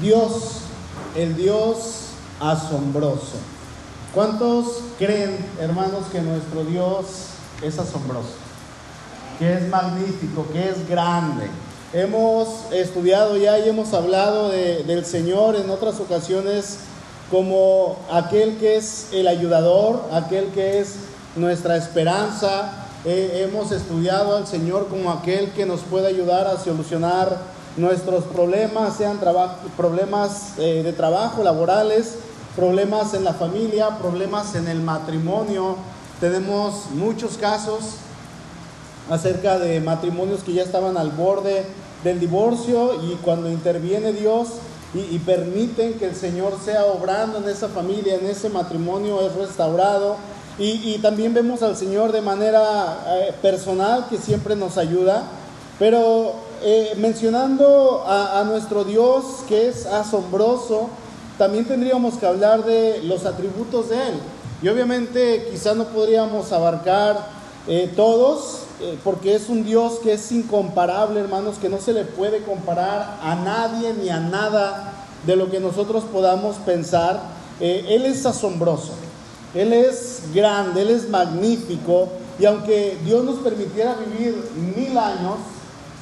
Dios, el Dios asombroso. ¿Cuántos creen, hermanos, que nuestro Dios es asombroso? Que es magnífico, que es grande. Hemos estudiado ya y hemos hablado del Señor en otras ocasiones como aquel que es el ayudador, aquel que es nuestra esperanza. hemos estudiado al Señor como aquel que nos puede ayudar a solucionar nuestros problemas, sean problemas eh, de trabajo, laborales, problemas en la familia, problemas en el matrimonio. Tenemos muchos casos acerca de matrimonios que ya estaban al borde del divorcio y cuando interviene Dios y, permiten que el Señor sea obrando en esa familia, en ese matrimonio, es restaurado. Y, también vemos al Señor de manera eh, personal que siempre nos ayuda. Pero eh, mencionando a, nuestro Dios que es asombroso, también tendríamos que hablar de los atributos de Él. Y obviamente quizá no podríamos abarcar eh, todos, eh, porque es un Dios que es incomparable, hermanos, que no se le puede comparar a nadie ni a nada de lo que nosotros podamos pensar. él es asombroso, Él es grande, Él es magnífico, y aunque Dios nos permitiera vivir mil años,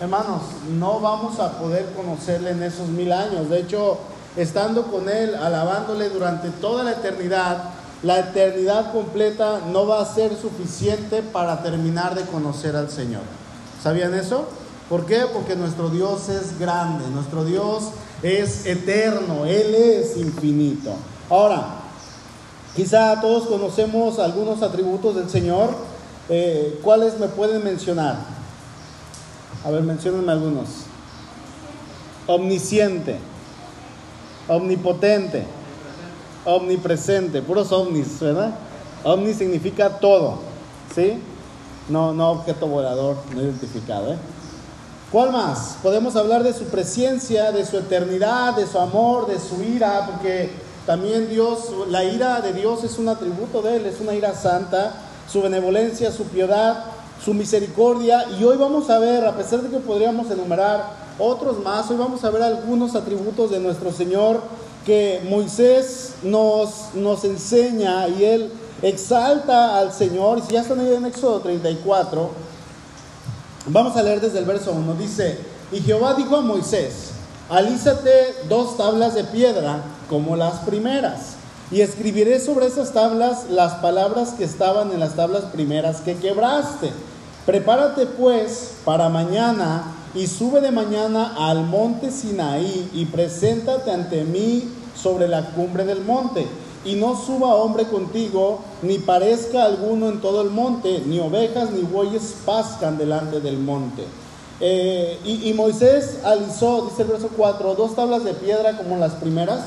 hermanos, no vamos a poder conocerle en esos mil años. De hecho, estando con Él, alabándole durante toda la eternidad, la eternidad completa no va a ser suficiente para terminar de conocer al Señor. ¿Sabían eso? ¿Por qué? Porque nuestro Dios es grande, nuestro Dios es eterno, Él es infinito. Ahora, quizá todos conocemos algunos atributos del Señor. Eh, ¿Cuáles me pueden mencionar? A ver, menciónenme algunos. Omnisciente, omnipotente, omnipresente, puros omnis, ¿verdad? Omni significa todo, ¿sí? No, no objeto volador, no identificado, ¿eh? ¿Cuál más? Podemos hablar de su presencia, de su eternidad, de su amor, de su ira, porque también Dios, la ira de Dios es un atributo de Él, es una ira santa, su benevolencia, su piedad, su misericordia. Y hoy vamos a ver, a pesar de que podríamos enumerar otros más, hoy vamos a ver algunos atributos de nuestro Señor que Moisés nos, nos enseña y él exalta al Señor. Y si ya están ahí en Éxodo 34, vamos a leer desde el verso 1. Dice, y Jehová dijo a Moisés, alízate dos tablas de piedra como las primeras. Y escribiré sobre esas tablas las palabras que estaban en las tablas primeras que quebraste. Prepárate pues para mañana y sube de mañana al monte Sinaí y preséntate ante mí sobre la cumbre del monte. Y no suba hombre contigo, ni parezca alguno en todo el monte, ni ovejas ni bueyes pascan delante del monte. Eh, y, y, Moisés alisó, dice el verso 4, dos tablas de piedra como las primeras,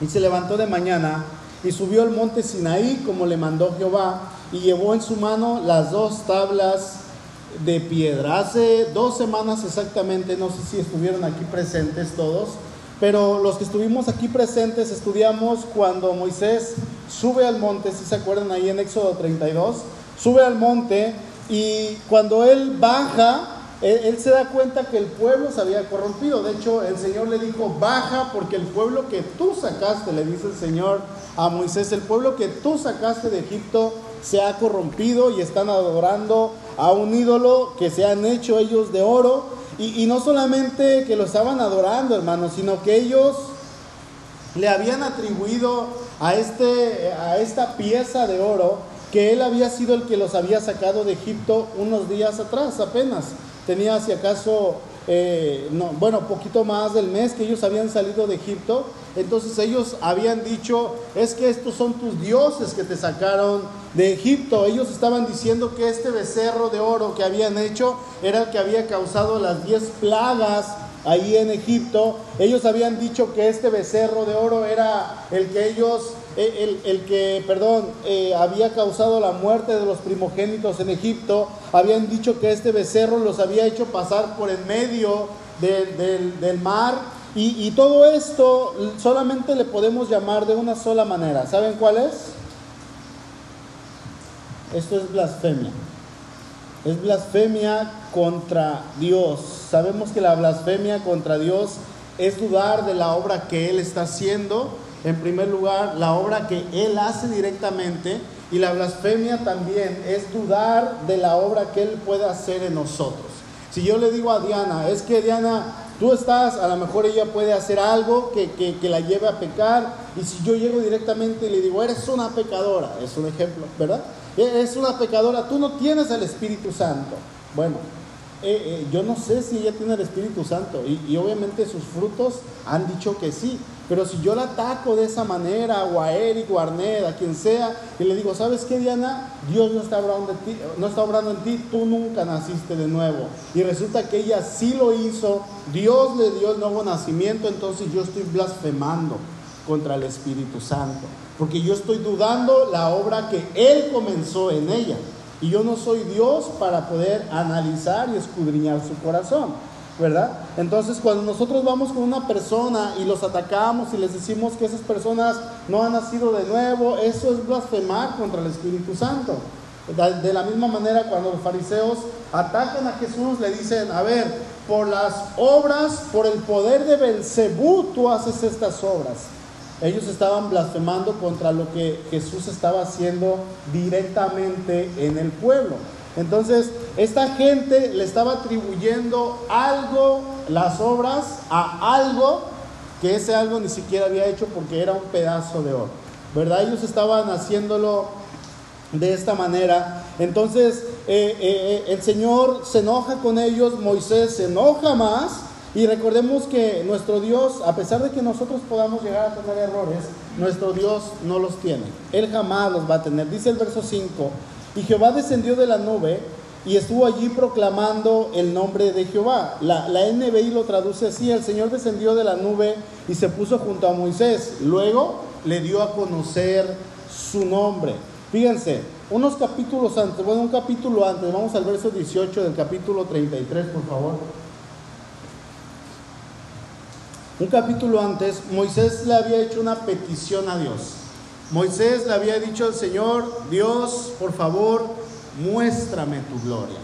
y se levantó de mañana y subió al monte Sinaí como le mandó Jehová y llevó en su mano las dos tablas de piedra. Hace dos semanas exactamente, no sé si estuvieron aquí presentes todos, pero los que estuvimos aquí presentes estudiamos cuando Moisés sube al monte, si se acuerdan ahí en Éxodo 32, sube al monte y cuando él baja, él, se da cuenta que el pueblo se había corrompido. De hecho, el Señor le dijo, baja porque el pueblo que tú sacaste, le dice el Señor a Moisés, el pueblo que tú sacaste de Egipto se ha corrompido y están adorando a un ídolo que se han hecho ellos de oro. Y, no solamente que lo estaban adorando, hermanos, sino que ellos le habían atribuido a, este, a esta pieza de oro que él había sido el que los había sacado de Egipto unos días atrás apenas. Tenía si acaso eh, no, bueno, poquito más del mes que ellos habían salido de Egipto. Entonces ellos habían dicho, es que estos son tus dioses que te sacaron de Egipto. Ellos estaban diciendo que este becerro de oro que habían hecho era el que había causado las diez plagas ahí en Egipto. Ellos habían dicho que este becerro de oro era el que ellos el, que, perdón, eh, había causado la muerte de los primogénitos en Egipto, habían dicho que este becerro los había hecho pasar por el medio del, mar, y, todo esto solamente le podemos llamar de una sola manera. ¿Saben cuál es? Esto es blasfemia. Es blasfemia contra Dios. Sabemos que la blasfemia contra Dios es dudar de la obra que Él está haciendo. En primer lugar, la obra que Él hace directamente. Y la blasfemia también es dudar de la obra que Él puede hacer en nosotros. Si yo le digo a Diana, es que Diana, tú estás, a lo mejor ella puede hacer algo que, que, la lleve a pecar. Y si yo llego directamente y le digo, eres una pecadora, es un ejemplo, ¿verdad? Es una pecadora, tú no tienes el Espíritu Santo. Bueno, eh, eh, yo no sé si ella tiene el Espíritu Santo y, obviamente sus frutos han dicho que sí, pero si yo la ataco de esa manera, o a Eric, o a Arned, a quien sea, y le digo, ¿sabes qué, Diana? Dios no está, obrando en ti, no está obrando en ti, tú nunca naciste de nuevo. Y resulta que ella sí lo hizo, Dios le dio el nuevo nacimiento, entonces yo estoy blasfemando contra el Espíritu Santo, porque yo estoy dudando la obra que Él comenzó en ella. Y yo no soy Dios para poder analizar y escudriñar su corazón, ¿verdad? Entonces cuando nosotros vamos con una persona y los atacamos y les decimos que esas personas no han nacido de nuevo, eso es blasfemar contra el Espíritu Santo. De la misma manera cuando los fariseos atacan a Jesús, le dicen, a ver, por las obras, por el poder de Belcebú, tú haces estas obras. Ellos estaban blasfemando contra lo que Jesús estaba haciendo directamente en el pueblo. Entonces, esta gente le estaba atribuyendo algo, las obras, a algo que ese algo ni siquiera había hecho porque era un pedazo de oro. ¿Verdad? Ellos estaban haciéndolo de esta manera. Entonces, eh, eh, eh, el Señor se enoja con ellos, Moisés se enoja más y recordemos que nuestro Dios, a pesar de que nosotros podamos llegar a tener errores, nuestro Dios no los tiene. Él jamás los va a tener. Dice el verso 5, y Jehová descendió de la nube y estuvo allí proclamando el nombre de Jehová. La, la NBI lo traduce así, el Señor descendió de la nube y se puso junto a Moisés. Luego le dio a conocer su nombre. Fíjense, unos capítulos antes, bueno, un capítulo antes, vamos al verso 18 del capítulo 33, por favor. Un capítulo antes, Moisés le había hecho una petición a Dios. Moisés le había dicho al Señor, Dios, por favor, muéstrame tu gloria.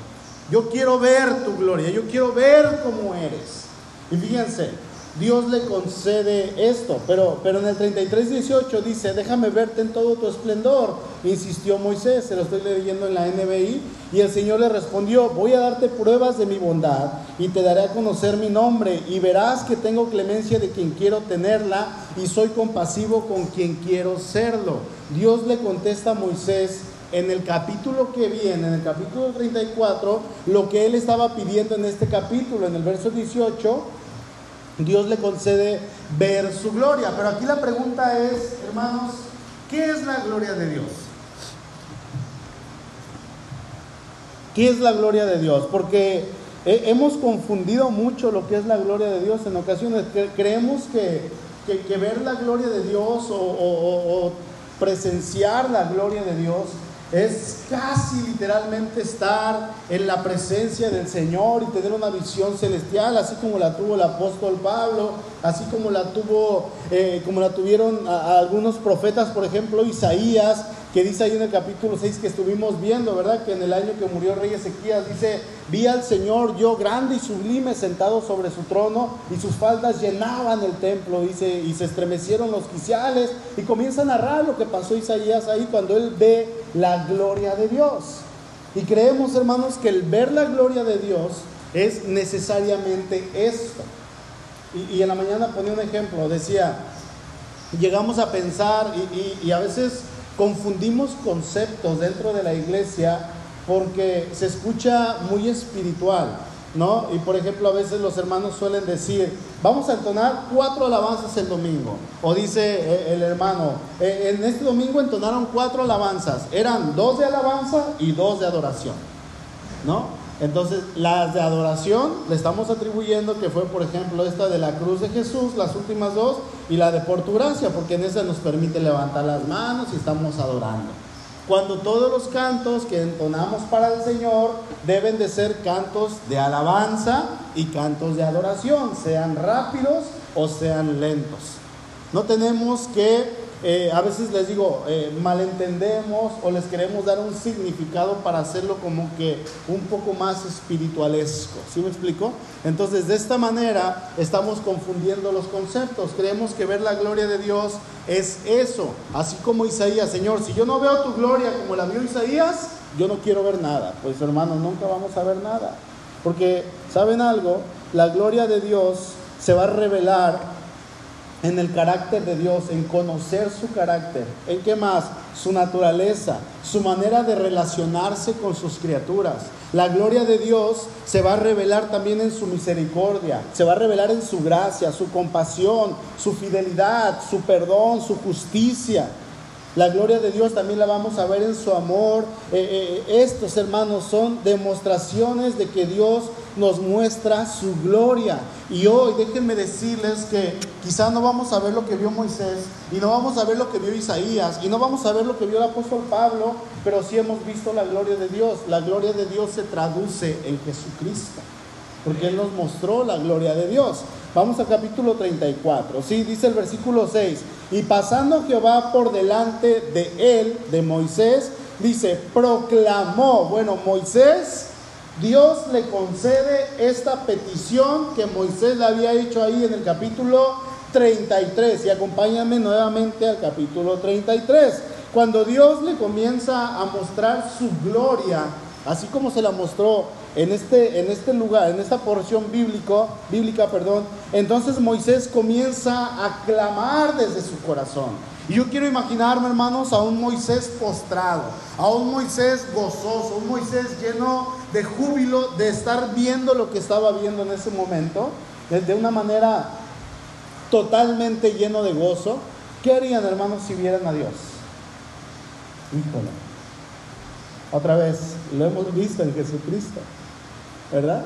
Yo quiero ver tu gloria, yo quiero ver cómo eres. Y fíjense, Dios le concede esto, pero, pero en el 33, 18 dice, déjame verte en todo tu esplendor, insistió Moisés, se lo estoy leyendo en la NBI, y el Señor le respondió, voy a darte pruebas de mi bondad y te daré a conocer mi nombre, y verás que tengo clemencia de quien quiero tenerla y soy compasivo con quien quiero serlo. Dios le contesta a Moisés en el capítulo que viene, en el capítulo 34, lo que él estaba pidiendo en este capítulo, en el verso 18 Dios le concede ver su gloria. Pero aquí la pregunta es, hermanos, ¿qué es la gloria de Dios? ¿Qué es la gloria de Dios? Porque hemos confundido mucho lo que es la gloria de Dios en ocasiones. Creemos que, ver la gloria de Dios o presenciar la gloria de Dios es casi literalmente estar en la presencia del Señor y tener una visión celestial, así como la tuvo el apóstol Pablo, así como la tuvo, eh, como la tuvieron algunos profetas, por ejemplo Isaías, que dice ahí en el capítulo 6 que estuvimos viendo, ¿verdad? Que en el año que murió rey Ezequías dice, vi al Señor yo grande y sublime sentado sobre su trono y sus faldas llenaban el templo, dice, y se estremecieron los quiciales y comienza a narrar lo que pasó Isaías ahí cuando él ve la gloria de Dios. Y creemos, hermanos, que el ver la gloria de Dios es necesariamente esto. Y, en la mañana ponía un ejemplo, decía, llegamos a pensar y a veces confundimos conceptos dentro de la iglesia porque se escucha muy espiritual, ¿no? Y por ejemplo, a veces los hermanos suelen decir, vamos a entonar cuatro alabanzas el domingo. O dice eh, el hermano, eh, en este domingo entonaron cuatro alabanzas. Eran dos de alabanza y dos de adoración, ¿no? Entonces, las de adoración le estamos atribuyendo que fue, por ejemplo, esta de la cruz de Jesús, las últimas dos, y la de por tu gracia, porque en esa nos permite levantar las manos y estamos adorando. Cuando todos los cantos que entonamos para el Señor deben de ser cantos de alabanza y cantos de adoración, sean rápidos o sean lentos. No tenemos que eh, a veces les digo, eh, malentendemos o les queremos dar un significado para hacerlo como que un poco más espiritualesco. ¿Sí me explico? Entonces, de esta manera estamos confundiendo los conceptos. Creemos que ver la gloria de Dios es eso. Así como Isaías, Señor, si yo no veo tu gloria como la vio Isaías, yo no quiero ver nada. Pues hermanos, nunca vamos a ver nada. Porque, ¿saben algo? La gloria de Dios se va a revelar en el carácter de Dios, en conocer su carácter. ¿En qué más? Su naturaleza, su manera de relacionarse con sus criaturas. La gloria de Dios se va a revelar también en su misericordia, se va a revelar en su gracia, su compasión, su fidelidad, su perdón, su justicia. La gloria de Dios también la vamos a ver en su amor. Eh, eh, estos hermanos son demostraciones de que Dios nos muestra su gloria. Y hoy déjenme decirles que quizá no vamos a ver lo que vio Moisés y no vamos a ver lo que vio Isaías y no vamos a ver lo que vio el apóstol Pablo, pero sí hemos visto la gloria de Dios. La gloria de Dios se traduce en Jesucristo, porque Él nos mostró la gloria de Dios. Vamos al capítulo 34. Sí, dice el versículo 6. Y pasando Jehová por delante de él, de Moisés, dice, proclamó. Bueno, Moisés, Dios le concede esta petición que Moisés le había hecho ahí en el capítulo 33. Y acompáñame nuevamente al capítulo 33. Cuando Dios le comienza a mostrar su gloria, así como se la mostró en este, en este lugar, en esta porción bíblico, bíblica, perdón, entonces Moisés comienza a clamar desde su corazón. Y yo quiero imaginarme, hermanos, a un Moisés postrado, a un Moisés gozoso, un Moisés lleno de júbilo de estar viendo lo que estaba viendo en ese momento, de una manera totalmente lleno de gozo. ¿Qué harían, hermanos, si vieran a Dios? Híjole. Otra vez, lo hemos visto en Jesucristo. ¿verdad?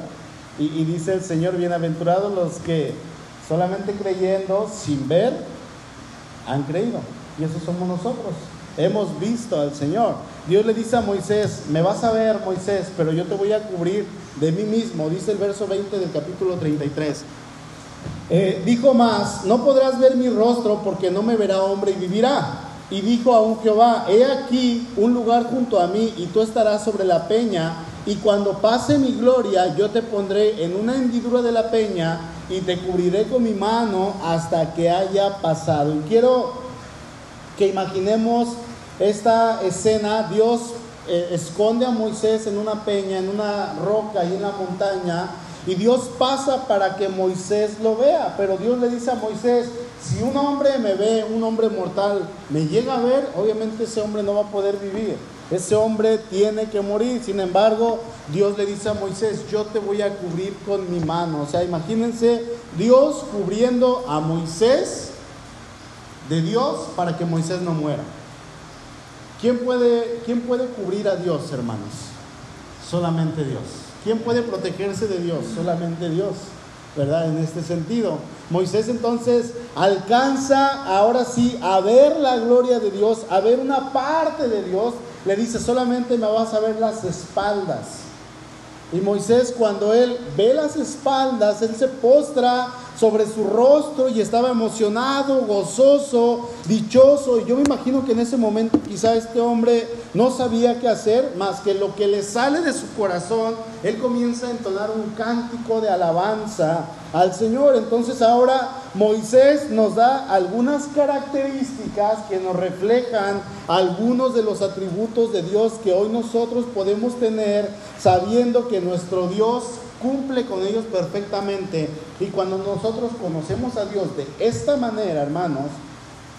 Y, dice el Señor, bienaventurados los que solamente creyendo, sin ver, han creído. Y eso somos nosotros. Hemos visto al Señor. Dios le dice a Moisés, me vas a ver Moisés, pero yo te voy a cubrir de mí mismo, dice el verso 20 del capítulo 33. Eh, dijo más, no podrás ver mi rostro porque no me verá hombre y vivirá. Y dijo a un Jehová, he aquí un lugar junto a mí y tú estarás sobre la peña y cuando pase mi gloria, yo te pondré en una hendidura de la peña y te cubriré con mi mano hasta que haya pasado. Y quiero que imaginemos esta escena. Dios eh, esconde a Moisés en una peña, en una roca y en la montaña. Y Dios pasa para que Moisés lo vea. Pero Dios le dice a Moisés, si un hombre me ve, un hombre mortal, me llega a ver, obviamente ese hombre no va a poder vivir. Ese hombre tiene que morir. Sin embargo, Dios le dice a Moisés, yo te voy a cubrir con mi mano. O sea, imagínense Dios cubriendo a Moisés de Dios para que Moisés no muera. ¿Quién puede, quién puede cubrir a Dios, hermanos? Solamente Dios. ¿Quién puede protegerse de Dios? Solamente Dios. ¿Verdad? En este sentido. Moisés entonces alcanza ahora sí a ver la gloria de Dios, a ver una parte de Dios le dice, solamente me vas a ver las espaldas. Y Moisés cuando él ve las espaldas, él se postra sobre su rostro y estaba emocionado, gozoso, dichoso. Y yo me imagino que en ese momento quizá este hombre no sabía qué hacer, más que lo que le sale de su corazón, él comienza a entonar un cántico de alabanza al Señor. Entonces ahora Moisés nos da algunas características que nos reflejan algunos de los atributos de Dios que hoy nosotros podemos tener sabiendo que nuestro Dios cumple con ellos perfectamente. Y cuando nosotros conocemos a Dios de esta manera, hermanos,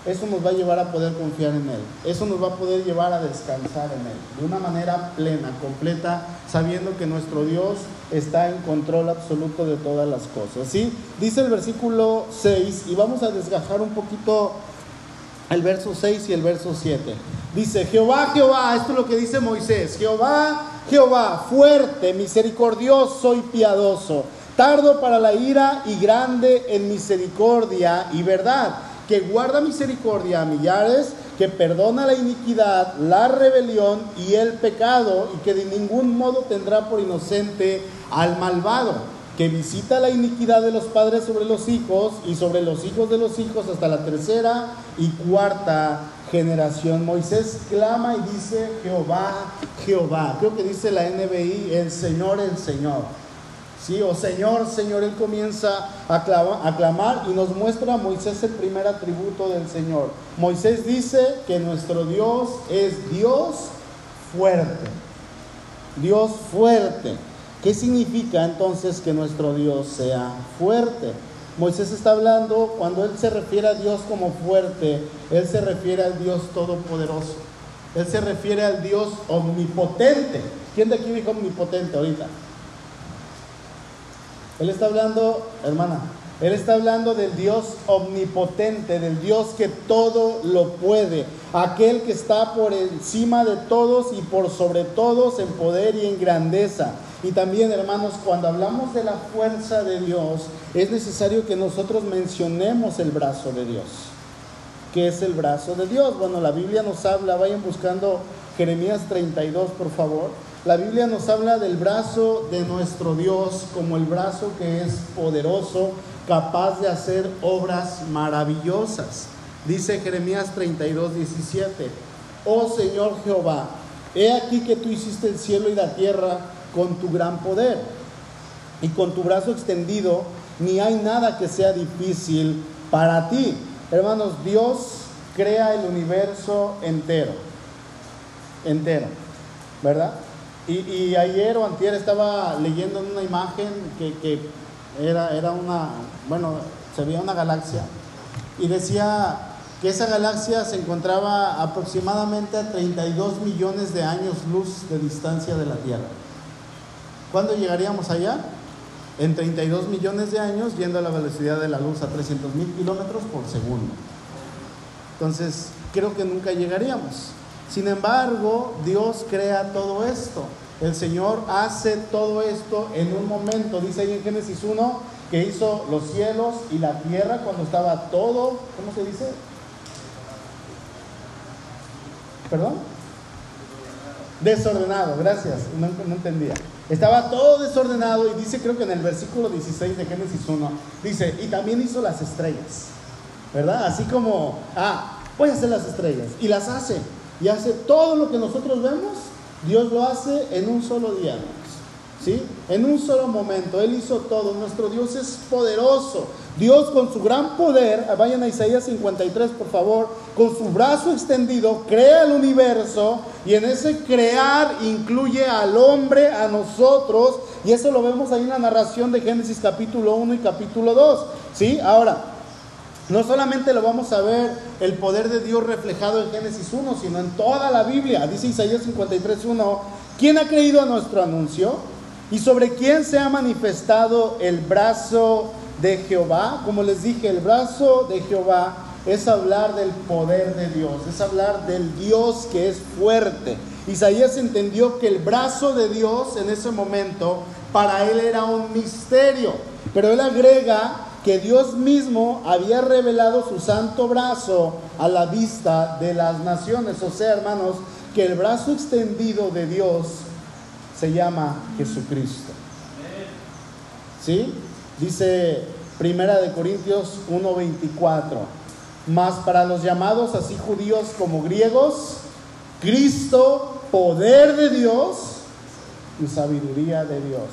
eso nos va a llevar a poder confiar en Él. Eso nos va a poder llevar a descansar en Él. De una manera plena, completa, sabiendo que nuestro Dios está en control absoluto de todas las cosas. ¿sí? Dice el versículo 6, y vamos a desgajar un poquito el verso 6 y el verso 7. Dice, Jehová, Jehová, esto es lo que dice Moisés, Jehová, Jehová, fuerte, misericordioso y piadoso, tardo para la ira y grande en misericordia y verdad que guarda misericordia a millares, que perdona la iniquidad, la rebelión y el pecado, y que de ningún modo tendrá por inocente al malvado, que visita la iniquidad de los padres sobre los hijos y sobre los hijos de los hijos hasta la tercera y cuarta generación. Moisés clama y dice, Jehová, Jehová. Creo que dice la NBI, el Señor, el Señor. Sí, o Señor, Señor, Él comienza a clamar y nos muestra a Moisés el primer atributo del Señor. Moisés dice que nuestro Dios es Dios fuerte. Dios fuerte. ¿Qué significa entonces que nuestro Dios sea fuerte? Moisés está hablando, cuando él se refiere a Dios como fuerte, él se refiere al Dios todopoderoso. Él se refiere al Dios omnipotente. ¿Quién de aquí dijo omnipotente ahorita? Él está hablando, hermana, él está hablando del Dios omnipotente, del Dios que todo lo puede, aquel que está por encima de todos y por sobre todos en poder y en grandeza. Y también, hermanos, cuando hablamos de la fuerza de Dios, es necesario que nosotros mencionemos el brazo de Dios. ¿Qué es el brazo de Dios? Bueno, la Biblia nos habla, vayan buscando Jeremías 32, por favor. La Biblia nos habla del brazo de nuestro Dios como el brazo que es poderoso, capaz de hacer obras maravillosas. Dice Jeremías 32, 17, Oh Señor Jehová, he aquí que tú hiciste el cielo y la tierra con tu gran poder y con tu brazo extendido, ni hay nada que sea difícil para ti. Hermanos, Dios crea el universo entero, entero, ¿verdad? Y, ayer o antier estaba leyendo una imagen que, que era, era una, bueno, se veía una galaxia y decía que esa galaxia se encontraba aproximadamente a 32 millones de años luz de distancia de la Tierra. ¿Cuándo llegaríamos allá? En 32 millones de años yendo a la velocidad de la luz a 300 mil kilómetros por segundo. Entonces, creo que nunca llegaríamos. Sin embargo, Dios crea todo esto. El Señor hace todo esto en un momento. Dice ahí en Génesis 1 que hizo los cielos y la tierra cuando estaba todo, ¿cómo se dice? ¿Perdón? Desordenado, gracias, no, entendía. Estaba todo desordenado y dice, creo que en el versículo 16 de Génesis 1, dice, y también hizo las estrellas, ¿verdad? Así como, ah, voy a hacer las estrellas, y las hace, y hace todo lo que nosotros vemos, Dios lo hace en un solo día, ¿sí? En un solo momento, Él hizo todo, nuestro Dios es poderoso, Dios con su gran poder, vayan a Isaías 53 por favor, con su brazo extendido crea el universo y en ese crear incluye al hombre, a nosotros, y eso lo vemos ahí en la narración de Génesis capítulo 1 y capítulo 2, ¿sí? Ahora, no solamente lo vamos a ver el poder de Dios reflejado en Génesis 1, sino en toda la Biblia. Dice Isaías 53.1, ¿quién ha creído a nuestro anuncio? ¿Y sobre quién se ha manifestado el brazo de Jehová, como les dije, el brazo de Jehová es hablar del poder de Dios, es hablar del Dios que es fuerte. Isaías entendió que el brazo de Dios en ese momento para él era un misterio, pero él agrega que Dios mismo había revelado su santo brazo a la vista de las naciones. O sea, hermanos, que el brazo extendido de Dios se llama Jesucristo. ¿Sí? Dice Primera de Corintios 1:24. Mas para los llamados así judíos como griegos, Cristo, poder de Dios y sabiduría de Dios.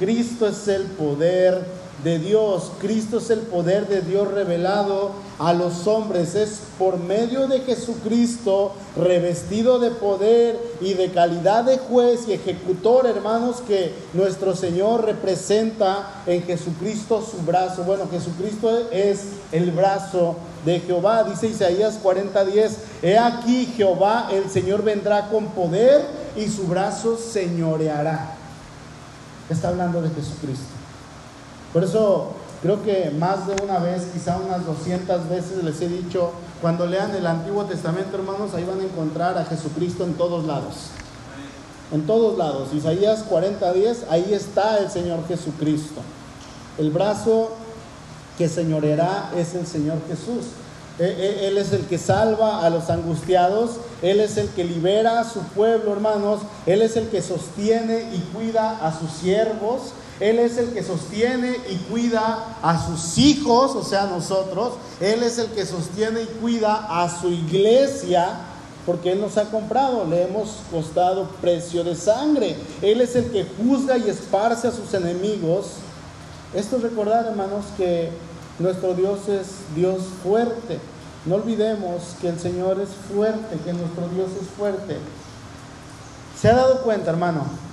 Cristo es el poder de Dios. Cristo es el poder de Dios revelado a los hombres. Es por medio de Jesucristo, revestido de poder y de calidad de juez y ejecutor, hermanos, que nuestro Señor representa en Jesucristo su brazo. Bueno, Jesucristo es el brazo de Jehová. Dice Isaías 40:10, he aquí Jehová, el Señor vendrá con poder y su brazo señoreará. Está hablando de Jesucristo. Por eso creo que más de una vez, quizá unas 200 veces les he dicho, cuando lean el Antiguo Testamento, hermanos, ahí van a encontrar a Jesucristo en todos lados. En todos lados. Isaías 40:10, ahí está el Señor Jesucristo. El brazo que señoreará es el Señor Jesús. E, e, él es el que salva a los angustiados, Él es el que libera a su pueblo, hermanos, Él es el que sostiene y cuida a sus siervos, Él es el que sostiene y cuida a sus hijos, o sea, nosotros. Él es el que sostiene y cuida a su iglesia, porque Él nos ha comprado, le hemos costado precio de sangre. Él es el que juzga y esparce a sus enemigos. Esto es recordar, hermanos, que nuestro Dios es Dios fuerte. No olvidemos que el Señor es fuerte, que nuestro Dios es fuerte. ¿Se ha dado cuenta, hermano?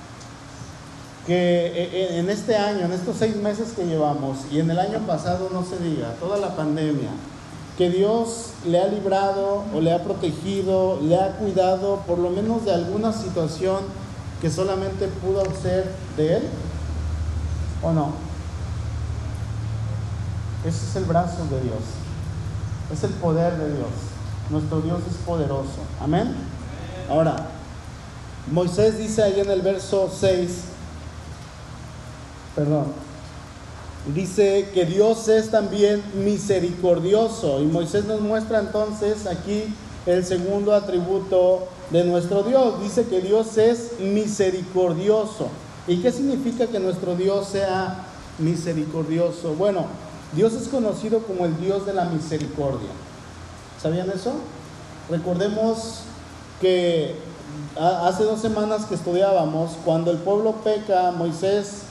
Que eh, eh, en este año, en estos seis meses que llevamos, y en el año pasado no se diga, toda la pandemia, que Dios le ha librado o le ha protegido, le ha cuidado por lo menos de alguna situación que solamente pudo ser de Él? ¿O no? Ese es el brazo de Dios. Es el poder de Dios. Nuestro Dios es poderoso. Amén. Ahora, Moisés dice ahí en el verso 6, perdón, dice que Dios es también misericordioso. Y Moisés nos muestra entonces aquí el segundo atributo de nuestro Dios. Dice que Dios es misericordioso. ¿Y qué significa que nuestro Dios sea misericordioso? Bueno, Dios es conocido como el Dios de la misericordia. ¿Sabían eso? Recordemos que hace dos semanas que estudiábamos, cuando el pueblo peca, Moisés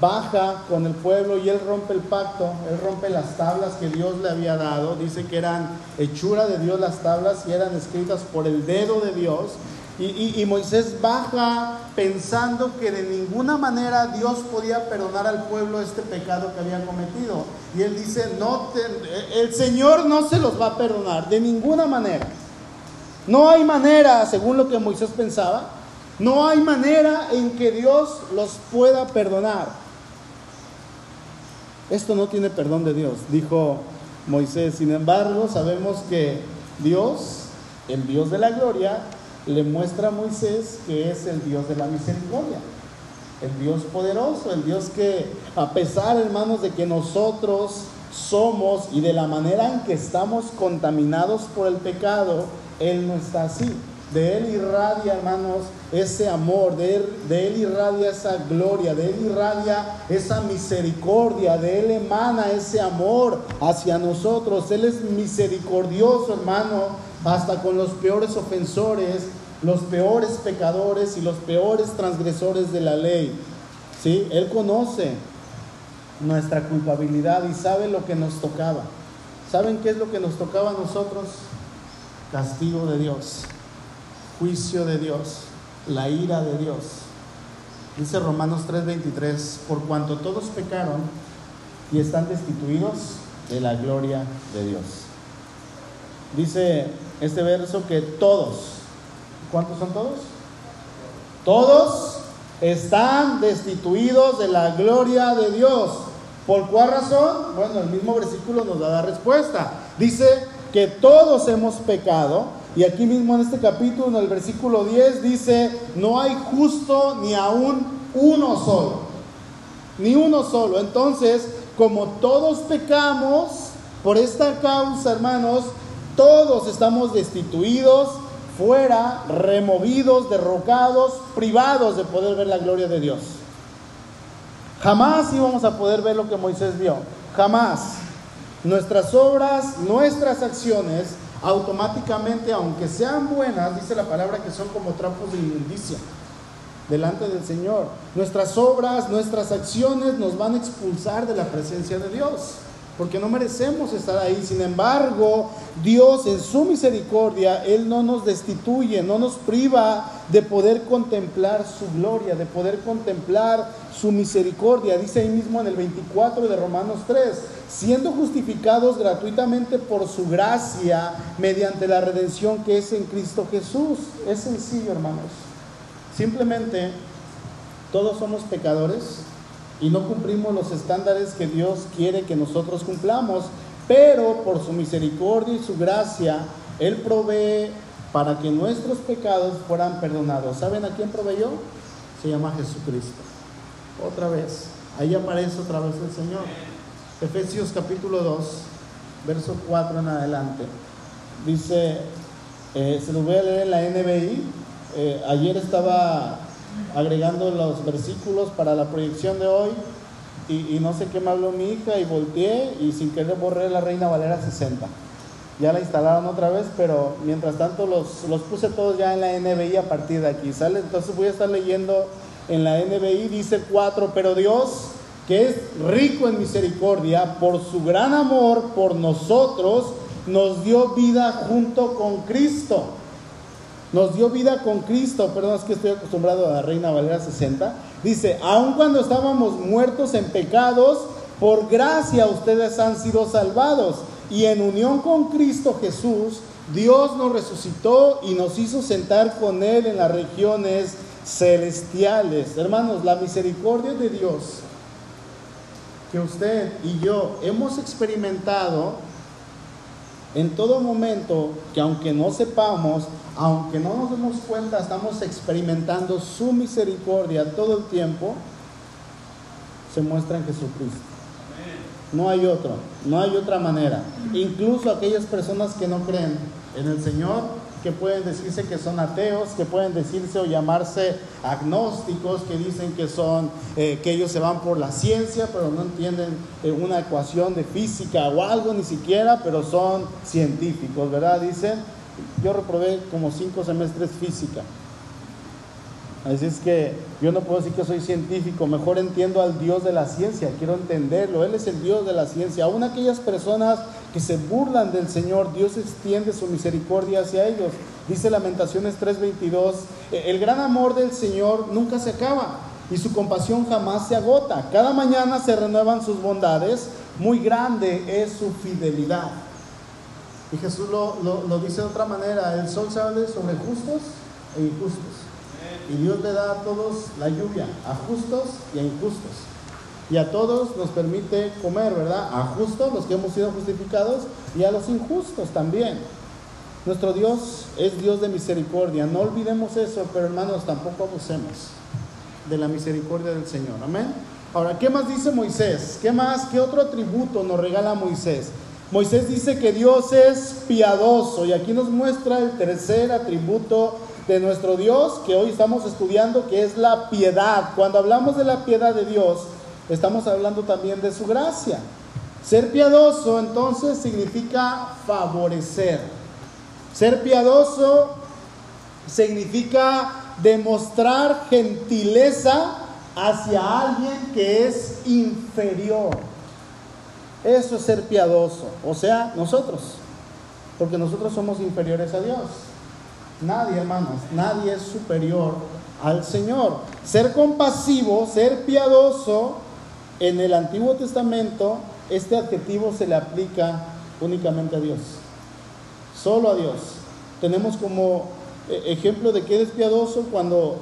baja con el pueblo y él rompe el pacto, él rompe las tablas que Dios le había dado, dice que eran hechura de Dios las tablas y eran escritas por el dedo de Dios. Y, Moisés baja pensando que de ninguna manera Dios podía perdonar al pueblo este pecado que había cometido. Y él dice, no el Señor no se los va a perdonar, de ninguna manera. No hay manera, según lo que Moisés pensaba, no hay manera en que Dios los pueda perdonar. Esto no tiene perdón de Dios, dijo Moisés. Sin embargo, sabemos que Dios, el Dios de la gloria, le muestra a Moisés que es el Dios de la misericordia, el Dios poderoso, el Dios que a pesar, hermanos, de que nosotros somos y de la manera en que estamos contaminados por el pecado, Él no está así. De Él irradia, hermanos, ese amor, de él, de él, irradia esa gloria, de Él irradia esa misericordia, de Él emana ese amor hacia nosotros. Él es misericordioso, hermano, hasta con los peores ofensores, los peores pecadores y los peores transgresores de la ley. ¿Sí? Él conoce nuestra culpabilidad y sabe lo que nos tocaba. ¿Saben qué es lo que nos tocaba a nosotros? Castigo de Dios, juicio de Dios, la ira de Dios. Dice Romanos 3:23, por cuanto todos pecaron y están destituidos de la gloria de Dios. Dice este verso que todos, ¿cuántos son todos? Todos están destituidos de la gloria de Dios. ¿Por cuál razón? Bueno, el mismo versículo nos da la respuesta. Dice que todos hemos pecado. Y aquí mismo en este capítulo, en el versículo 10, dice, no hay justo ni aún uno solo. Ni uno solo. Entonces, como todos pecamos, por esta causa, hermanos, todos estamos destituidos, fuera, removidos, derrocados, privados de poder ver la gloria de Dios. Jamás íbamos a poder ver lo que Moisés vio. Jamás. Nuestras obras, nuestras acciones, automáticamente, aunque sean buenas, dice la palabra que son como trapos de inmundicia delante del Señor. Nuestras obras, nuestras acciones nos van a expulsar de la presencia de Dios porque no merecemos estar ahí. Sin embargo, Dios en su misericordia, Él no nos destituye, no nos priva de poder contemplar su gloria, de poder contemplar su misericordia. Dice ahí mismo en el 24 de Romanos 3, siendo justificados gratuitamente por su gracia mediante la redención que es en Cristo Jesús. Es sencillo, hermanos. Simplemente, todos somos pecadores y no cumplimos los estándares que Dios quiere que nosotros cumplamos, pero por su misericordia y su gracia, Él provee para que nuestros pecados fueran perdonados. ¿Saben a quién proveyó? Se llama Jesucristo. Otra vez, ahí aparece otra vez el Señor. Efesios capítulo 2, verso 4 en adelante. Dice, eh, se lo voy a leer en la NBI. Eh, ayer estaba agregando los versículos para la proyección de hoy y, no sé qué me habló mi hija y volteé y sin querer borré la Reina Valera 60. Ya la instalaron otra vez, pero mientras tanto los, los puse todos ya en la NBI a partir de aquí, ¿sale? Entonces voy a estar leyendo en la NBI, dice 4, pero Dios, que es rico en misericordia, por su gran amor por nosotros, nos dio vida junto con Cristo. Nos dio vida con Cristo, perdón, es que estoy acostumbrado a la Reina Valera 60. Dice, aun cuando estábamos muertos en pecados, por gracia ustedes han sido salvados. Y en unión con Cristo Jesús, Dios nos resucitó y nos hizo sentar con Él en las regiones celestiales. Hermanos, la misericordia de Dios que usted y yo hemos experimentado en todo momento, que aunque no sepamos, aunque no nos demos cuenta, estamos experimentando su misericordia todo el tiempo, se muestra en Jesucristo. No hay otro, no hay otra manera. Incluso aquellas personas que no creen en el Señor, que pueden decirse que son ateos, que pueden decirse o llamarse agnósticos, que dicen que son, eh, que ellos se van por la ciencia, pero no entienden eh, una ecuación de física o algo ni siquiera, pero son científicos, ¿verdad? Dicen, yo reprobé como cinco semestres física. Así es que yo no puedo decir que soy científico, mejor entiendo al Dios de la ciencia, quiero entenderlo, Él es el Dios de la ciencia. Aún aquellas personas que se burlan del Señor, Dios extiende su misericordia hacia ellos. Dice Lamentaciones 3:22, e-, el gran amor del Señor nunca se acaba y su compasión jamás se agota. Cada mañana se renuevan sus bondades, muy grande es su fidelidad. Y Jesús lo, lo dice de otra manera, el sol sale sobre justos e injustos. Y Dios le da a todos la lluvia, a justos y a injustos. Y a todos nos permite comer, ¿verdad? A justos, los que hemos sido justificados, y a los injustos también. Nuestro Dios es Dios de misericordia. No olvidemos eso, pero hermanos, tampoco abusemos de la misericordia del Señor. Amén. Ahora, ¿qué más dice Moisés? ¿Qué más? ¿Qué otro atributo nos regala Moisés? Moisés dice que Dios es piadoso y aquí nos muestra el tercer atributo de nuestro Dios que hoy estamos estudiando, que es la piedad. Cuando hablamos de la piedad de Dios, estamos hablando también de su gracia. Ser piadoso entonces significa favorecer. Ser piadoso significa demostrar gentileza hacia alguien que es inferior. Eso es ser piadoso, o sea, nosotros, porque nosotros somos inferiores a Dios. Nadie, hermanos, nadie es superior al Señor. Ser compasivo, ser piadoso, en el Antiguo Testamento, este adjetivo se le aplica únicamente a Dios. Solo a Dios. Tenemos como eh, ejemplo de que es piadoso cuando,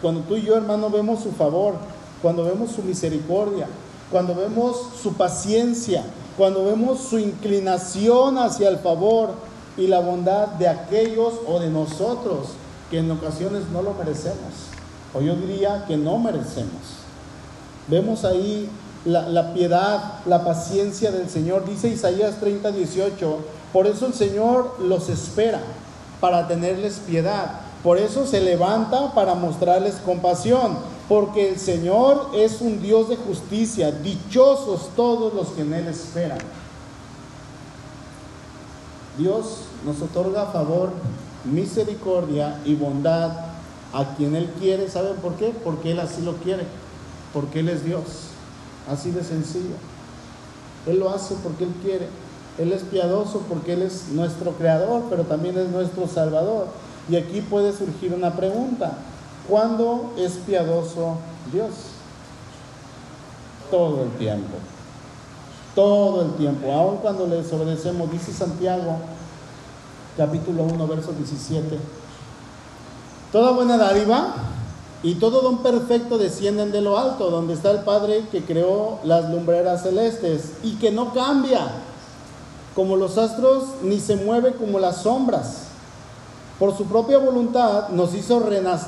cuando tú y yo, hermano, vemos su favor, cuando vemos su misericordia, cuando vemos su paciencia, cuando vemos su inclinación hacia el favor, y la bondad de aquellos o de nosotros que en ocasiones no lo merecemos, o yo diría que no merecemos. Vemos ahí la, piedad, la paciencia del Señor. Dice Isaías 30, 18, por eso el Señor los espera para tenerles piedad. Por eso se levanta para mostrarles compasión, porque el Señor es un Dios de justicia. Dichosos todos los que en Él esperan. Dios nos otorga favor, misericordia y bondad a quien Él quiere. ¿Saben por qué? Porque Él así lo quiere, porque Él es Dios. Así de sencillo. Él lo hace porque Él quiere. Él es piadoso porque Él es nuestro creador, pero también es nuestro salvador. Y aquí puede surgir una pregunta. ¿Cuándo es piadoso Dios? Todo el tiempo todo el tiempo, aun cuando le desobedecemos, dice Santiago, capítulo 1, verso 17. Toda buena dádiva y todo don perfecto descienden de lo alto, donde está el Padre que creó las lumbreras celestes y que no cambia como los astros ni se mueve como las sombras. Por su propia voluntad nos hizo,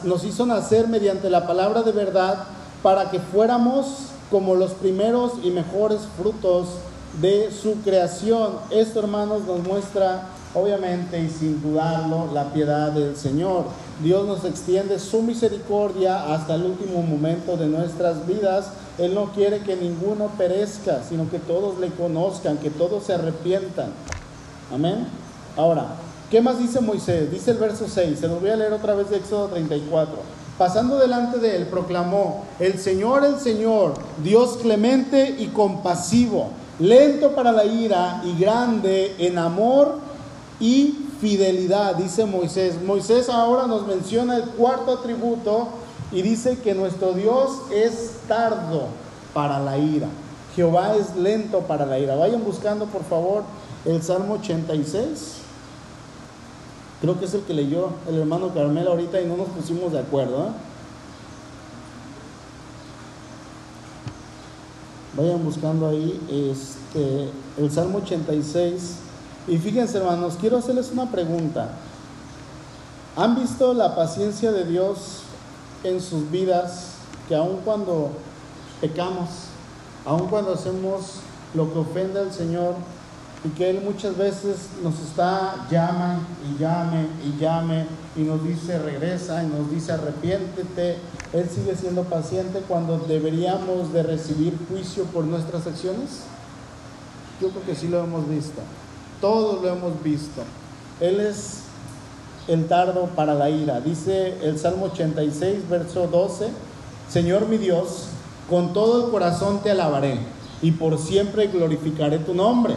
nos hizo nacer mediante la palabra de verdad para que fuéramos como los primeros y mejores frutos de su creación. Esto, hermanos, nos muestra, obviamente y sin dudarlo, la piedad del Señor. Dios nos extiende su misericordia hasta el último momento de nuestras vidas Él no quiere que ninguno perezca, sino que todos le conozcan, que todos se arrepientan. Amén. Ahora, ¿qué más dice Moisés? Dice el verso 6, se los voy a leer otra vez de Éxodo 34. Pasando delante de él, proclamó, el Señor, el Señor, Dios clemente y compasivo, lento para la ira y grande en amor y fidelidad, dice Moisés. Moisés ahora nos menciona el cuarto atributo y dice que nuestro Dios es tardo para la ira. Jehová es lento para la ira. Vayan buscando, por favor, el Salmo 86. Creo que es el que leyó el hermano Carmelo ahorita y no nos pusimos de acuerdo. ¿eh? Vayan buscando ahí este, el Salmo 86. Y fíjense hermanos, quiero hacerles una pregunta. ¿Han visto la paciencia de Dios en sus vidas que aun cuando pecamos, aun cuando hacemos lo que ofende al Señor, y que Él muchas veces nos está, llama y llame y llame y nos dice regresa y nos dice arrepiéntete. Él sigue siendo paciente cuando deberíamos de recibir juicio por nuestras acciones. Yo creo que sí lo hemos visto. Todos lo hemos visto. Él es el tardo para la ira. Dice el Salmo 86, verso 12, Señor mi Dios, con todo el corazón te alabaré y por siempre glorificaré tu nombre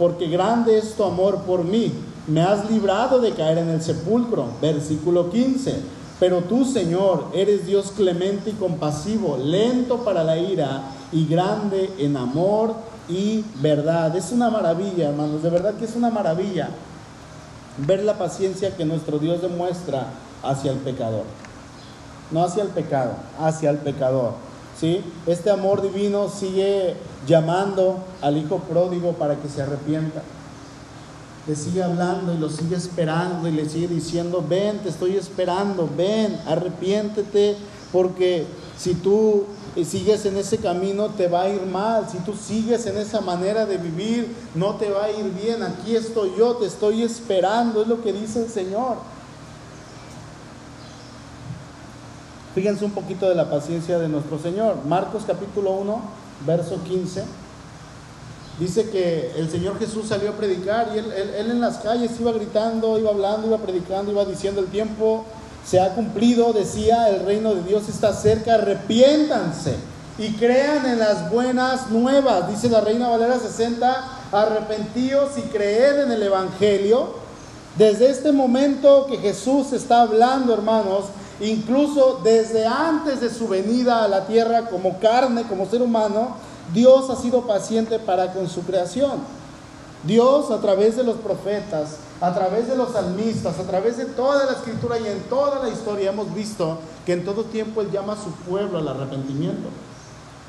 porque grande es tu amor por mí. Me has librado de caer en el sepulcro. Versículo 15. Pero tú, Señor, eres Dios clemente y compasivo, lento para la ira y grande en amor y verdad. Es una maravilla, hermanos, de verdad que es una maravilla ver la paciencia que nuestro Dios demuestra hacia el pecador. No hacia el pecado, hacia el pecador. Este amor divino sigue llamando al hijo pródigo para que se arrepienta. Le sigue hablando y lo sigue esperando y le sigue diciendo, ven, te estoy esperando, ven, arrepiéntete, porque si tú sigues en ese camino te va a ir mal, si tú sigues en esa manera de vivir no te va a ir bien, aquí estoy yo, te estoy esperando, es lo que dice el Señor. Fíjense un poquito de la paciencia de nuestro Señor. Marcos capítulo 1, verso 15. Dice que el Señor Jesús salió a predicar y él, en las calles iba gritando, iba hablando, iba predicando, iba diciendo el tiempo se ha cumplido, decía, el reino de Dios está cerca, arrepiéntanse y crean en las buenas nuevas. Dice la Reina Valera 60, arrepentíos y creed en el Evangelio. Desde este momento que Jesús está hablando, hermanos, Incluso desde antes de su venida a la tierra como carne, como ser humano, Dios ha sido paciente para con su creación. Dios a través de los profetas, a través de los salmistas, a través de toda la escritura y en toda la historia hemos visto que en todo tiempo Él llama a su pueblo al arrepentimiento.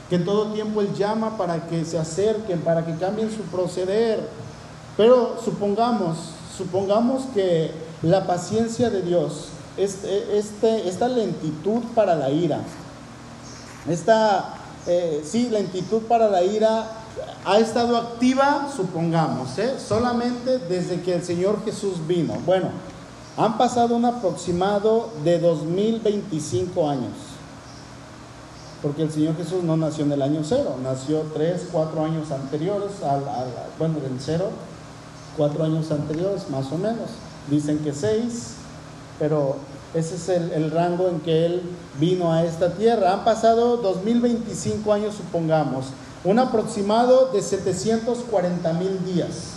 Que en todo tiempo Él llama para que se acerquen, para que cambien su proceder. Pero supongamos, supongamos que la paciencia de Dios este, este, esta lentitud para la ira, esta, eh, sí, lentitud para la ira ha estado activa, supongamos, ¿eh? solamente desde que el Señor Jesús vino. Bueno, han pasado un aproximado de 2025 años. Porque el Señor Jesús no nació en el año cero, nació tres, cuatro años anteriores, al, bueno, del cero, cuatro años anteriores, más o menos. Dicen que seis, pero ese es el, rango en que Él vino a esta tierra. Han pasado 2025 años, supongamos, un aproximado de 740 mil días,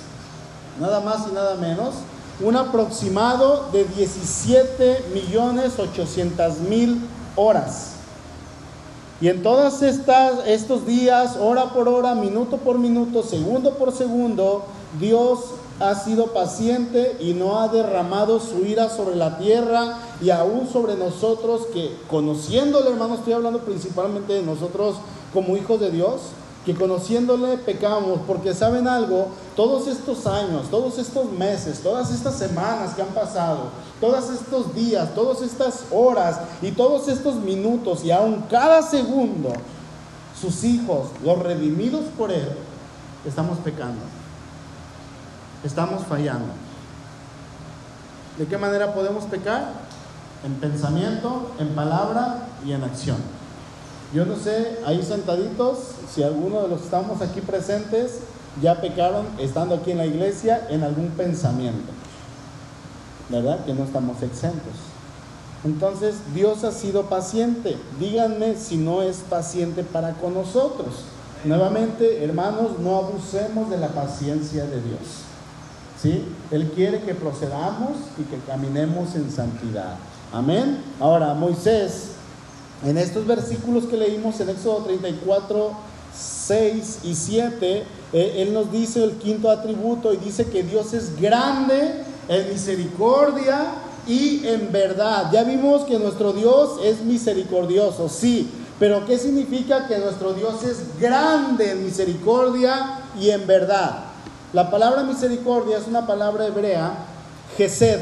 nada más y nada menos, un aproximado de 17 millones 800 mil horas. Y en todos estos días, hora por hora, minuto por minuto, segundo por segundo, Dios ha sido paciente y no ha derramado su ira sobre la tierra y aún sobre nosotros que conociéndole, hermano, estoy hablando principalmente de nosotros como hijos de Dios, que conociéndole pecamos, porque saben algo, todos estos años, todos estos meses, todas estas semanas que han pasado, todos estos días, todas estas horas y todos estos minutos y aún cada segundo, sus hijos, los redimidos por Él, estamos pecando estamos fallando. ¿De qué manera podemos pecar? En pensamiento, en palabra y en acción. Yo no sé, ahí sentaditos, si alguno de los que estamos aquí presentes ya pecaron estando aquí en la iglesia en algún pensamiento. ¿Verdad? Que no estamos exentos. Entonces Dios ha sido paciente. Díganme si no es paciente para con nosotros. Nuevamente, hermanos, no abusemos de la paciencia de Dios. ¿Sí? Él quiere que procedamos y que caminemos en santidad. Amén. Ahora, Moisés, en estos versículos que leímos en Éxodo 34, 6 y 7, eh, él nos dice el quinto atributo y dice que Dios es grande en misericordia y en verdad. Ya vimos que nuestro Dios es misericordioso, sí, pero ¿qué significa que nuestro Dios es grande en misericordia y en verdad? La palabra misericordia es una palabra hebrea, Gesed.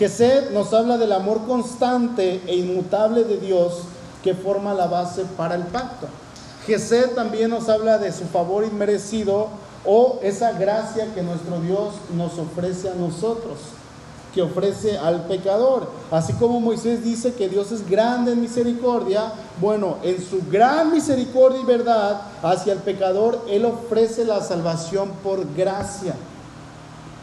Gesed nos habla del amor constante e inmutable de Dios que forma la base para el pacto. Gesed también nos habla de su favor inmerecido o esa gracia que nuestro Dios nos ofrece a nosotros que ofrece al pecador. Así como Moisés dice que Dios es grande en misericordia, bueno, en su gran misericordia y verdad hacia el pecador, Él ofrece la salvación por gracia.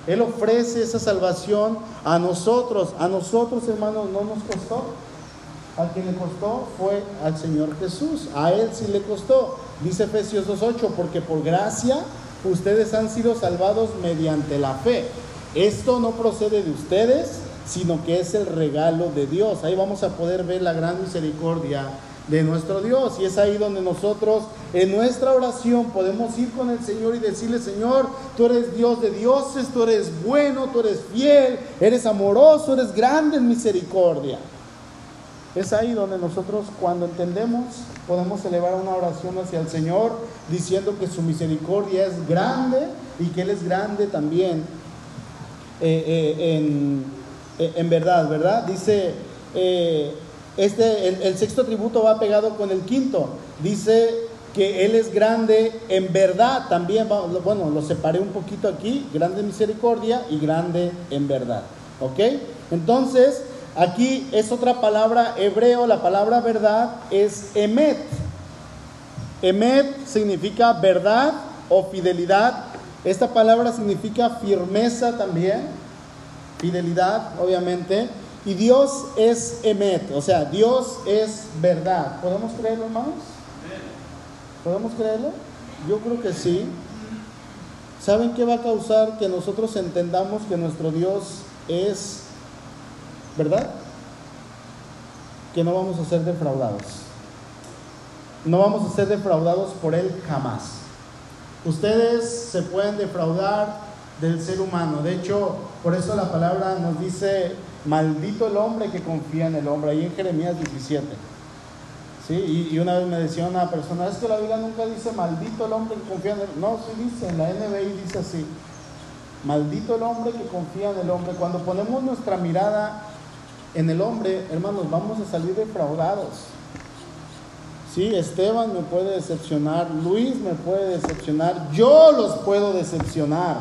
Él ofrece esa salvación a nosotros. A nosotros, hermanos, no nos costó. A quien le costó fue al Señor Jesús. A Él sí le costó. Dice Efesios 2.8, porque por gracia ustedes han sido salvados mediante la fe. Esto no procede de ustedes, sino que es el regalo de Dios. Ahí vamos a poder ver la gran misericordia de nuestro Dios. Y es ahí donde nosotros en nuestra oración podemos ir con el Señor y decirle, Señor, tú eres Dios de dioses, tú eres bueno, tú eres fiel, eres amoroso, eres grande en misericordia. Es ahí donde nosotros cuando entendemos podemos elevar una oración hacia el Señor diciendo que su misericordia es grande y que Él es grande también eh, eh, eh, en, verdad, ¿verdad? Dice, este, el, sexto tributo va pegado con el quinto. Dice que Él es grande en verdad también. Bueno, lo separé un poquito aquí, grande misericordia y grande en verdad. ¿Ok? Entonces, aquí es otra palabra hebreo, la palabra verdad es emet. Emet significa verdad o fidelidad esta palabra significa firmeza también, fidelidad, obviamente. Y Dios es emet, o sea, Dios es verdad. ¿Podemos creerlo, hermanos? ¿Podemos creerlo? Yo creo que sí. ¿Saben qué va a causar que nosotros entendamos que nuestro Dios es verdad? Que no vamos a ser defraudados. No vamos a ser defraudados por Él jamás. Ustedes se pueden defraudar del ser humano. De hecho, por eso la palabra nos dice, maldito el hombre que confía en el hombre, ahí en Jeremías 17. ¿Sí? Y, una vez me decía una persona, es que la Biblia nunca dice, maldito el hombre que confía en el hombre. No, sí dice, en la NBI dice así, maldito el hombre que confía en el hombre. Cuando ponemos nuestra mirada en el hombre, hermanos, vamos a salir defraudados. Sí, Esteban me puede decepcionar, Luis me puede decepcionar, yo los puedo decepcionar.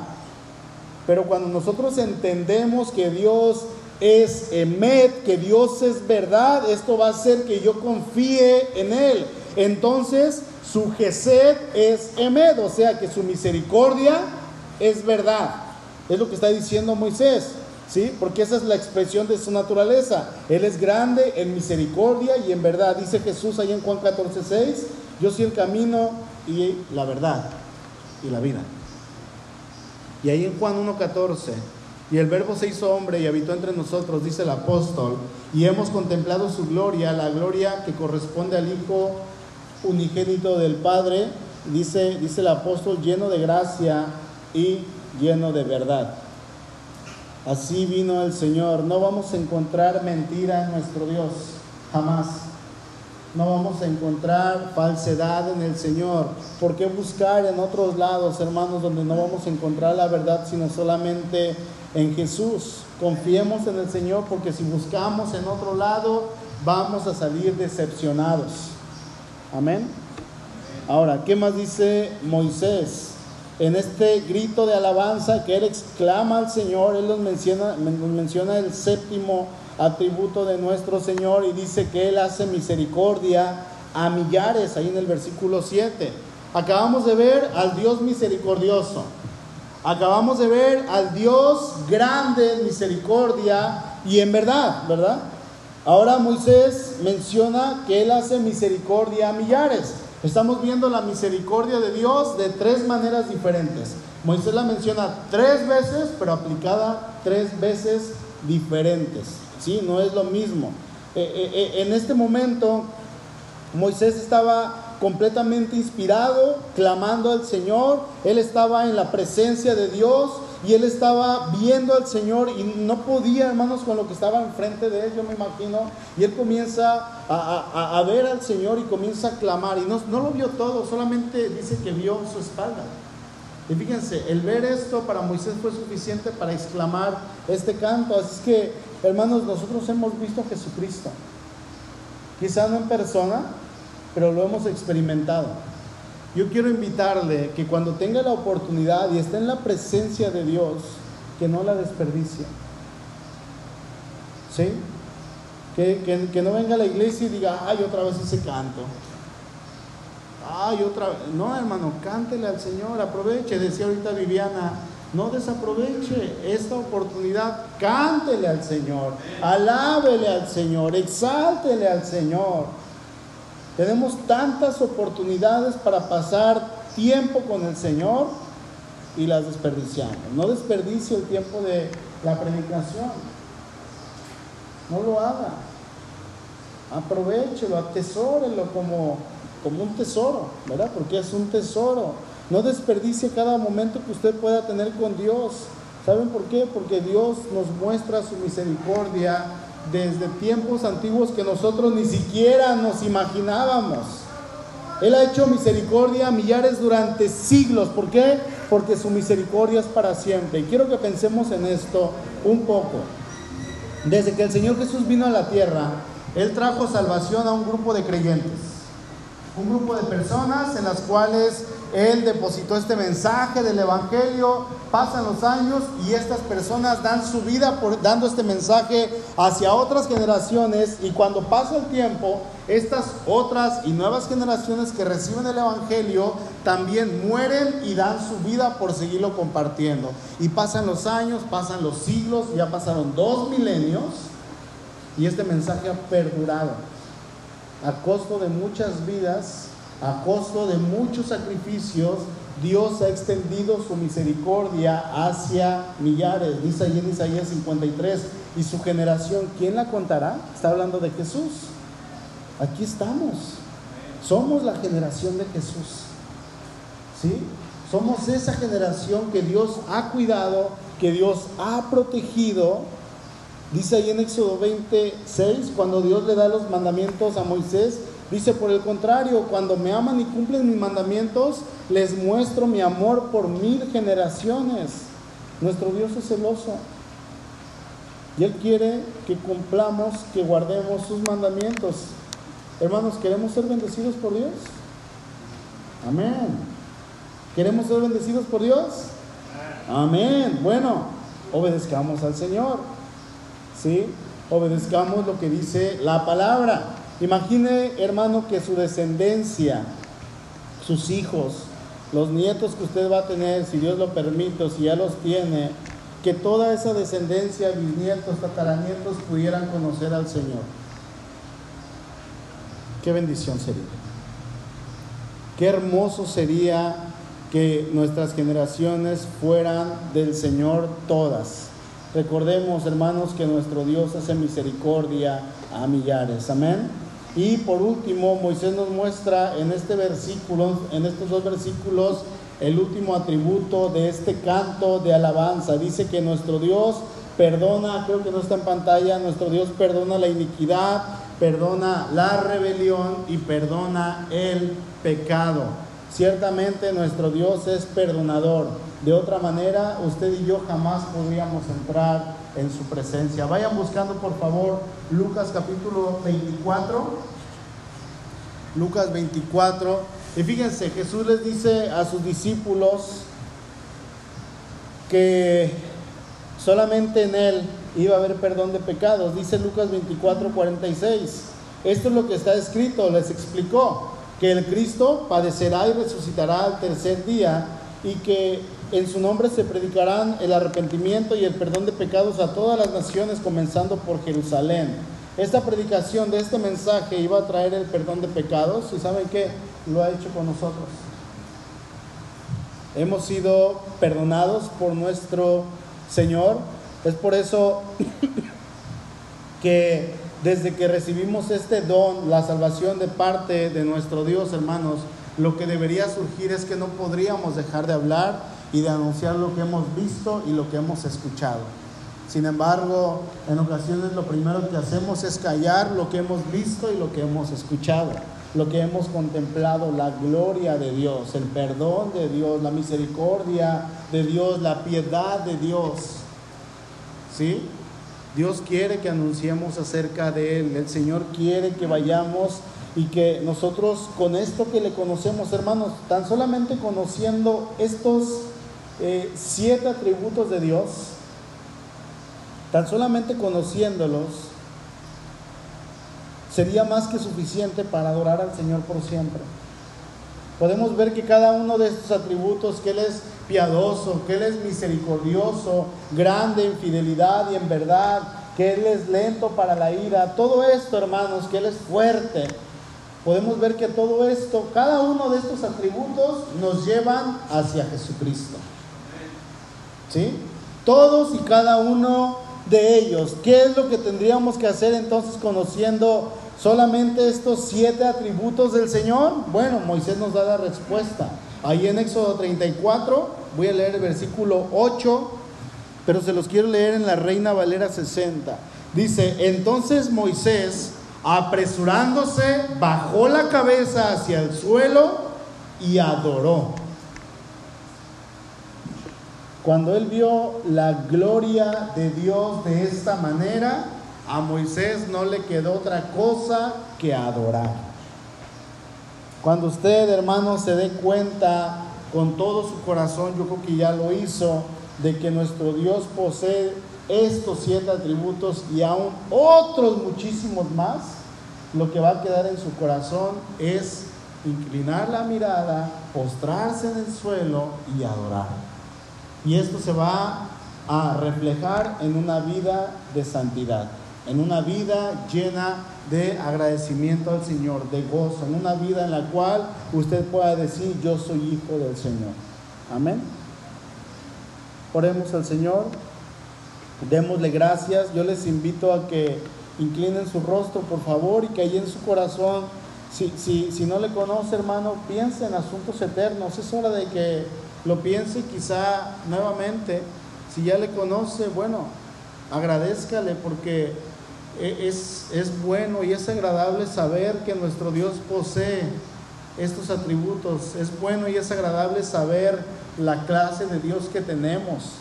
Pero cuando nosotros entendemos que Dios es Emet, que Dios es verdad, esto va a hacer que yo confíe en Él. Entonces, su Gesed es Emet, o sea que su misericordia es verdad. Es lo que está diciendo Moisés. ¿sí? Porque esa es la expresión de su naturaleza. Él es grande en misericordia y en verdad. Dice Jesús ahí en Juan 14, 6, yo soy el camino y la verdad y la vida. Y ahí en Juan 1.14, y el verbo se hizo hombre y habitó entre nosotros, dice el apóstol, y hemos contemplado su gloria, la gloria que corresponde al Hijo unigénito del Padre, dice, dice el apóstol, lleno de gracia y lleno de verdad. Así vino el Señor. No vamos a encontrar mentira en nuestro Dios, jamás. No vamos a encontrar falsedad en el Señor. ¿Por qué buscar en otros lados, hermanos, donde no vamos a encontrar la verdad, sino solamente en Jesús? Confiemos en el Señor porque si buscamos en otro lado, vamos a salir decepcionados. Amén. Ahora, ¿qué más dice Moisés? en este grito de alabanza que él exclama al Señor, él nos menciona, menciona el séptimo atributo de nuestro Señor y dice que Él hace misericordia a millares, ahí en el versículo 7. Acabamos de ver al Dios misericordioso. Acabamos de ver al Dios grande misericordia y en verdad, ¿verdad? Ahora Moisés menciona que él hace misericordia a millares. Estamos viendo la misericordia de Dios de tres maneras diferentes. Moisés la menciona tres veces, pero aplicada tres veces diferentes. ¿Sí? No es lo mismo. Eh, eh, eh, en este momento, Moisés estaba completamente inspirado, clamando al Señor. Él estaba en la presencia de Dios y él estaba viendo al Señor y no podía, hermanos, con lo que estaba enfrente de él, yo me imagino. Y él comienza a, ver al Señor y comienza a clamar. Y no, no lo vio todo, solamente dice que vio su espalda. Y fíjense, el ver esto para Moisés fue suficiente para exclamar este canto. Así que, hermanos, nosotros hemos visto a Jesucristo. Quizá no en persona, pero lo hemos experimentado. Yo quiero invitarle que cuando tenga la oportunidad y esté en la presencia de Dios, que no la desperdicie. ¿Sí? Que, que no venga a la iglesia y diga, ay, otra vez ese canto. Ay, otra vez. No, hermano, cántele al Señor, aproveche. Decía ahorita Viviana, no desaproveche esta oportunidad, cántele al Señor, alábele al Señor, exáltele al Señor. Tenemos tantas oportunidades para pasar tiempo con el Señor y las desperdiciamos. No desperdicie el tiempo de la predicación. No lo haga. Aprovechelo, atesórelo como como un tesoro, ¿verdad? Porque es un tesoro. No desperdicie cada momento que usted pueda tener con Dios. ¿Saben por qué? Porque Dios nos muestra su misericordia desde tiempos antiguos que nosotros ni siquiera nos imaginábamos. Él ha hecho misericordia a millares durante siglos. ¿Por qué? Porque su misericordia es para siempre. Y quiero que pensemos en esto un poco. Desde que el Señor Jesús vino a la tierra, Él trajo salvación a un grupo de creyentes un grupo de personas en las cuales él depositó este mensaje del Evangelio, pasan los años y estas personas dan su vida por, dando este mensaje hacia otras generaciones y cuando pasa el tiempo, estas otras y nuevas generaciones que reciben el Evangelio también mueren y dan su vida por seguirlo compartiendo. Y pasan los años, pasan los siglos, ya pasaron dos milenios y este mensaje ha perdurado a costo de muchas vidas, a costo de muchos sacrificios, Dios ha extendido su misericordia hacia millares. Dice ahí en Isaías 53, y su generación, ¿quién la contará? Está hablando de Jesús. Aquí estamos. Somos la generación de Jesús. ¿Sí? Somos esa generación que Dios ha cuidado, que Dios ha protegido Dice ahí en Éxodo 26, cuando Dios le da los mandamientos a Moisés, dice, por el contrario, cuando me aman y cumplen mis mandamientos, les muestro mi amor por mil generaciones. Nuestro Dios es celoso. Y Él quiere que cumplamos, que guardemos sus mandamientos. Hermanos, ¿queremos ser bendecidos por Dios? Amén. ¿Queremos ser bendecidos por Dios? Amén. Bueno, obedezcamos al Señor. ¿sí? Obedezcamos lo que dice la palabra. Imagine, hermano, que su descendencia, sus hijos, los nietos que usted va a tener, si Dios lo permite, si ya los tiene, que toda esa descendencia, bisnietos, tataranietos, pudieran conocer al Señor. Qué bendición sería. Qué hermoso sería que nuestras generaciones fueran del Señor todas. Recordemos, hermanos, que nuestro Dios hace misericordia a millares. Amén. Y por último, Moisés nos muestra en este versículo, en estos dos versículos, el último atributo de este canto de alabanza. Dice que nuestro Dios perdona, creo que no está en pantalla, nuestro Dios perdona la iniquidad, perdona la rebelión y perdona el pecado. Ciertamente nuestro Dios es perdonador. De otra manera, usted y yo jamás podríamos entrar en su presencia. Vayan buscando, por favor, Lucas capítulo 24. Lucas 24. Y fíjense, Jesús les dice a sus discípulos que solamente en Él iba a haber perdón de pecados. Dice Lucas 24, 46. esto es lo que está escrito, les explicó que el Cristo padecerá y resucitará al tercer día y que en su nombre se predicarán el arrepentimiento y el perdón de pecados a todas las naciones, comenzando por Jerusalén. Esta predicación de este mensaje iba a traer el perdón de pecados y ¿saben qué? Lo ha hecho con nosotros. Hemos sido perdonados por nuestro Señor. Es por eso que desde que recibimos este don, la salvación de parte de nuestro Dios, hermanos, lo que debería surgir es que no podríamos dejar de hablar y de anunciar lo que hemos visto y lo que hemos escuchado. Sin embargo, en ocasiones lo primero que hacemos es callar lo que hemos visto y lo que hemos escuchado, lo que hemos contemplado, la gloria de Dios, el perdón de Dios, la misericordia de Dios, la piedad de Dios. ¿Sí? Dios quiere que anunciemos acerca de Él. El Señor quiere que vayamos y que nosotros con esto que le conocemos, hermanos, tan solamente conociendo estos eh, siete atributos de Dios, tan solamente conociéndolos, sería más que suficiente para adorar al Señor por siempre. Podemos ver que cada uno de estos atributos, que Él es piadoso, que Él es misericordioso, grande en fidelidad y en verdad, que Él es lento para la ira. Todo esto, hermanos, que Él es fuerte. Podemos ver que todo esto, cada uno de estos atributos nos llevan hacia Jesucristo. Todos y cada uno de ellos. ¿Qué es lo que tendríamos que hacer entonces conociendo solamente estos siete atributos del Señor? Bueno, Moisés nos da la respuesta. Ahí en Éxodo 34, voy a leer el versículo 8, pero se los quiero leer en la Reina Valera 60. Dice, entonces Moisés, apresurándose, bajó la cabeza hacia el suelo y adoró. Cuando él vio la gloria de Dios de esta manera, a Moisés no le quedó otra cosa que adorar. Cuando usted, hermano, se dé cuenta con todo su corazón, yo creo que ya lo hizo, de que nuestro Dios posee estos siete atributos y aún otros muchísimos más, lo que va a quedar en su corazón es inclinar la mirada, postrarse en el suelo y adorar. Y esto se va a reflejar en una vida de santidad, en una vida llena de agradecimiento al Señor, de gozo, en una vida en la cual usted pueda decir, yo soy hijo del Señor. Amén. Oremos al Señor, démosle gracias. Yo les invito a que inclinen su rostro, por favor, y que ahí en su corazón, si, si, si no le conoce, hermano, piense en asuntos eternos. Es hora de que lo piense quizá nuevamente. Si ya le conoce, bueno, agradezcale porque e, es, es bueno y es agradable saber que nuestro Dios posee estos atributos. Es bueno y es agradable saber la clase de Dios que tenemos.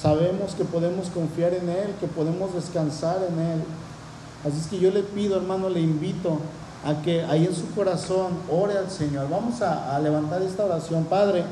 Sabemos que podemos confiar en Él, que podemos descansar en Él. Así es que yo le pido, hermano, le invito a que ahí en su corazón ore al Señor. Vamos a, a levantar esta oración. Padre,